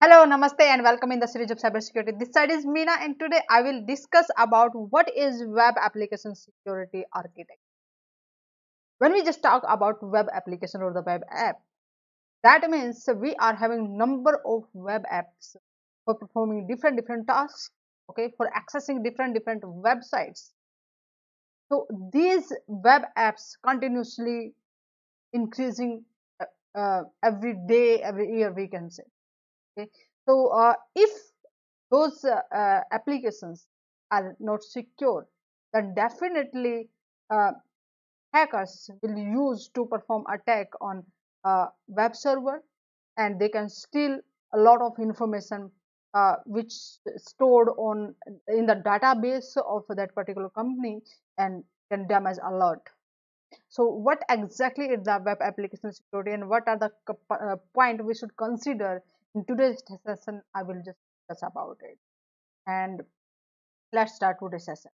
Hello, Namaste and welcome in the series of cybersecurity. This side is Meena and today I will discuss about what is web application security architecture. When we just talk about web application or the web app, that means we are having number of web apps for performing different different tasks, okay, for accessing different different websites. So these web apps continuously increasing uh, uh, every day, every year we can say okay. So uh, if those uh, uh, applications are not secure then definitely uh, hackers will use to perform attack on a web server and they can steal a lot of information uh, which stored on in the database of that particular company and can damage a lot. So what exactly is the web application security and what are the uh, point we should consider in today's session i will just discuss about it. And let's start today's session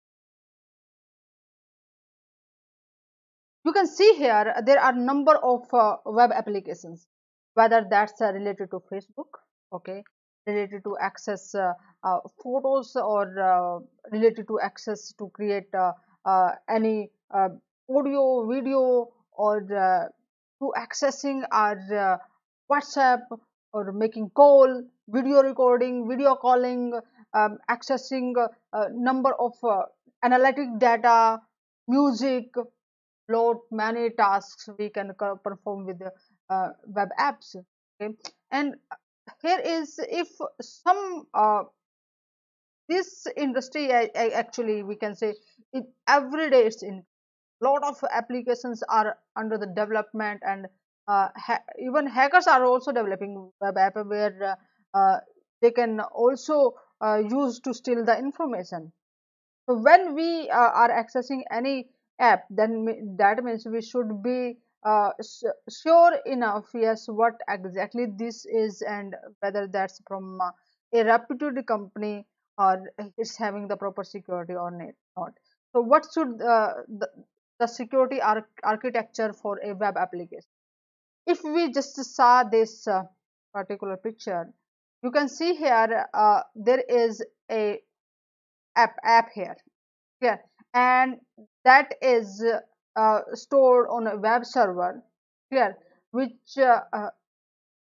you can see here there are number of uh, web applications whether that's uh, related to facebook okay related to access uh, uh photos or uh, related to access to create uh, any audio video or to accessing our whatsapp or making call, video recording, video calling, um, accessing a number of uh, analytic data, music, lot many tasks we can perform with uh, web apps. Okay, and here is if some uh, this industry I, I actually we can say it every day it's in lot of applications are under the development and uh, even hackers are also developing web app where uh, uh, they can also use to steal the information. So when we are accessing any app then that means we should be uh, sure enough yes what exactly this is and whether that's from uh, a reputed company or it's having the proper security or not. So what should uh, the, the security arch architecture for a web application if we just saw this uh, particular picture you can see here uh, there is a app app here yeah and that is uh, stored on a web server clear which uh, uh,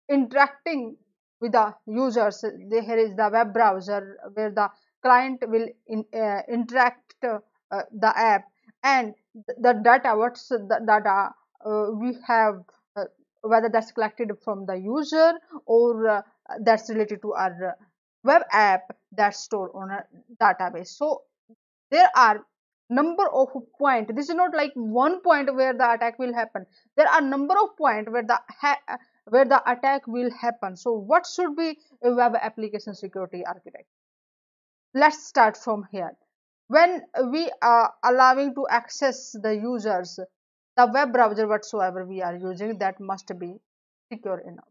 interacting with the users. Here is the web browser where the client will in, uh, interact the app and the data what's the data we have whether that's collected from the user or uh, that's related to our web app that's stored on a database. So there are number of point this is not like one point where the attack will happen. There are number of point where the where the attack will happen. So what should be a web application security architect? Let's start from here. When we are allowing to access the users the web browser whatsoever we are using that must be secure enough.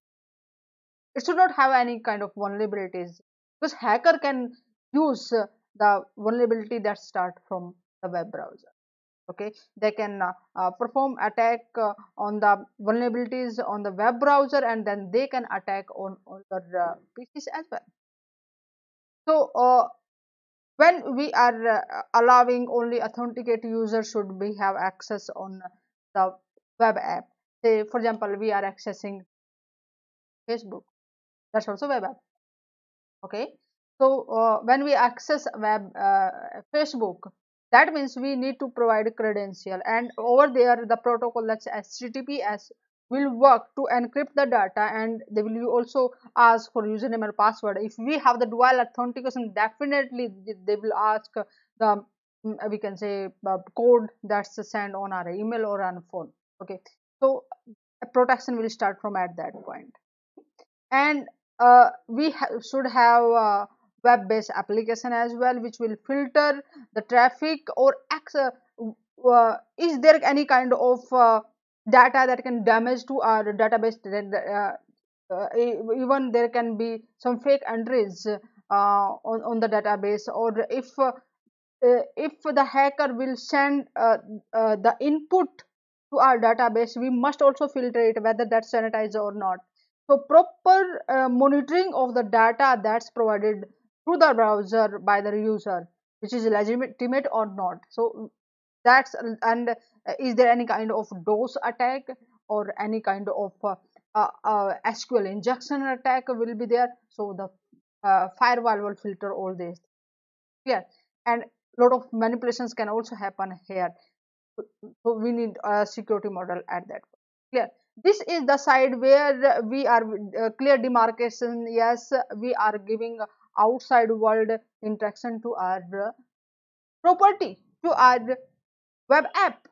It should not have any kind of vulnerabilities because hacker can use the vulnerability that start from the web browser okay? They can uh, uh, perform attack uh, on the vulnerabilities on the web browser and then they can attack on other uh, pcs as well. So uh, when we are uh, allowing only authenticated user should be have access on the web app. Say for example we are accessing facebook. That's also web app. Okay? So uh, when we access web uh, facebook that means we need to provide credential. And over there the protocol that's https will work to encrypt the data. And they will also ask for username and password. If we have the dual authentication definitely they will ask the we can say uh, code that's sent on our email or on phone okay? So protection will start from at that point. And uh, we ha should have a web-based application as well which will filter the traffic or uh, uh, is there any kind of uh, data that can damage to our database? Uh, uh, even there can be some fake entries on, on the database or if uh, if the hacker will send uh, uh, the input to our database we must also filter it whether that's sanitized or not. So proper uh, monitoring of the data that's provided through the browser by the user which is legitimate or not. So that's and uh, is there any kind of DOS attack or any kind of uh, SQL injection attack will be there? So the firewall will filter all this. Clear? And lot of manipulations can also happen here. So we need a security model at that clear? This is the side where we are uh, clear demarcation. Yes we are giving outside world interaction to our property to our web app.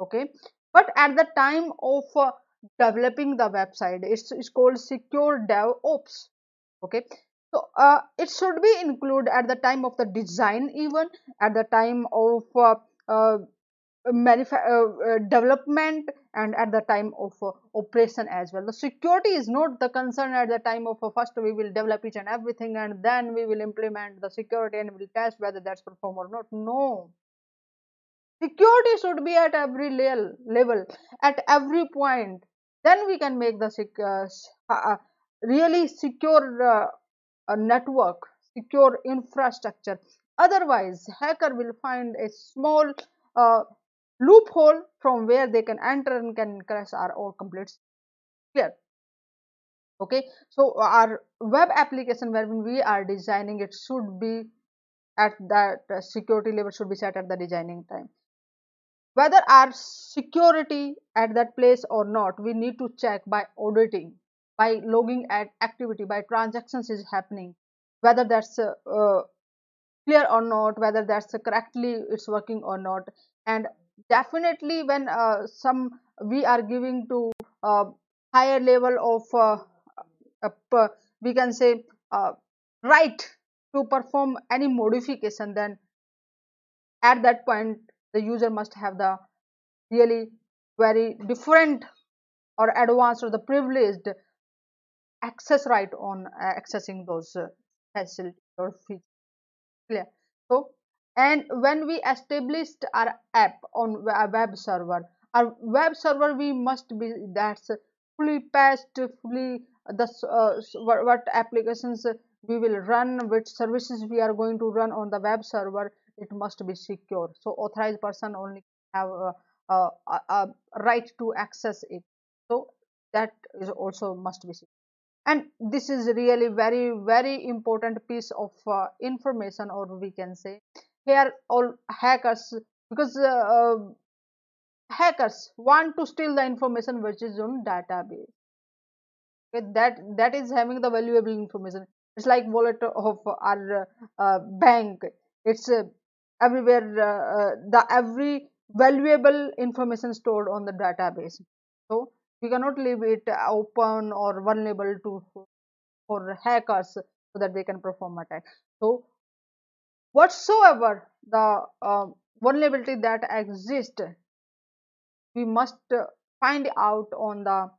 Okay? But at the time of uh, developing the website it's, it's called secure dev ops okay so uh, it should be included at the time of the design even at the time of uh, uh, uh, uh, development and at the time of uh, operation as well. The security is not the concern at the time of first we will develop each and everything and then we will implement the security and will test whether that's perform or not. No. Security should be at every level level at every point. Then we can make the uh, really secure network secure infrastructure. Otherwise hacker will find a small uh, loophole from where they can enter and can crash our all complete clear okay? So our web application when we are designing it should be at that uh, security level should be set at the designing time. Whether our security at that place or not we need to check by auditing by logging at activity by transactions is happening. Whether that's uh, uh, clear or not whether that's correctly it's working or not. And definitely when uh, some we are giving to uh, higher level of uh, we can say right to perform any modification then at that point the user must have the really very different or advanced or the privileged access right on uh, accessing those uh, facilities or features clear. So and when we established our app on a web server our web server we must be that's fully patched fully the uh, what, what applications we will run which services we are going to run on the web server it must be secure. So authorized person only have a, a, a right to access it. So that is also must be secure and this is really very very important piece of uh, information or we can say here all hackers because uh, uh, hackers want to steal the information which is on database. Okay that that is having the valuable information. It's like wallet of our uh, bank. It's uh, everywhere uh, the every valuable information stored on the database we cannot leave it open or vulnerable to for hackers so that they can perform attack. So whatsoever the uh, vulnerability that exists we must find out on the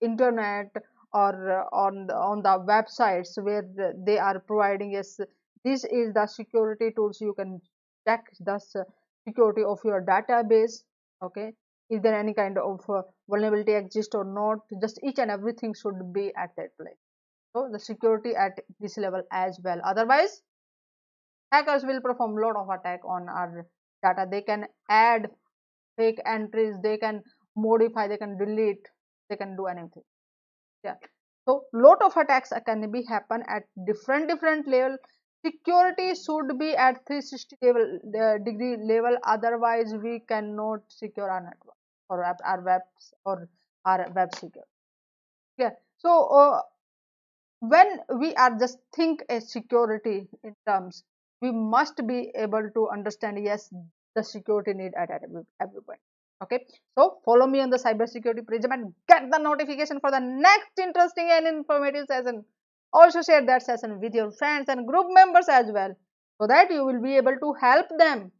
internet or on the, on the websites where they are providing. Us this is the security tools. You can check the security of your database okay is there any kind of uh, vulnerability exist or not? Just each and everything should be at that place. So the security at this level as well. Otherwise hackers will perform lot of attack on our data. They can add fake entries. They can modify. They can delete. They can do anything. Yeah. So lot of attacks can be happen at different different level. Security should be at 360 level uh, degree level. Otherwise we cannot secure our network or our webs or our web secure. Yeah so uh, when we are just think a security in terms we must be able to understand yes the security need at every, every point okay so follow me on the cybersecurity prism and get the notification for the next interesting and informative session. Also share that session with your friends and group members as well so that you will be able to help them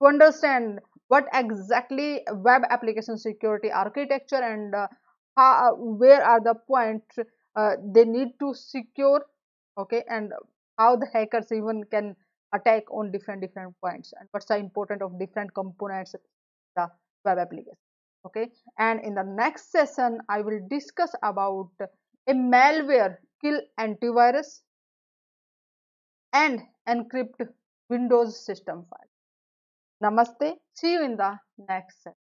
to understand what exactly web application security architecture and uh, how, where are the points uh, they need to secure okay and how the hackers even can attack on different different points and what's the important of different components the web application okay and in the next session i will discuss about a malware kill antivirus and encrypt Windows system file. Namaste. See you in the next session.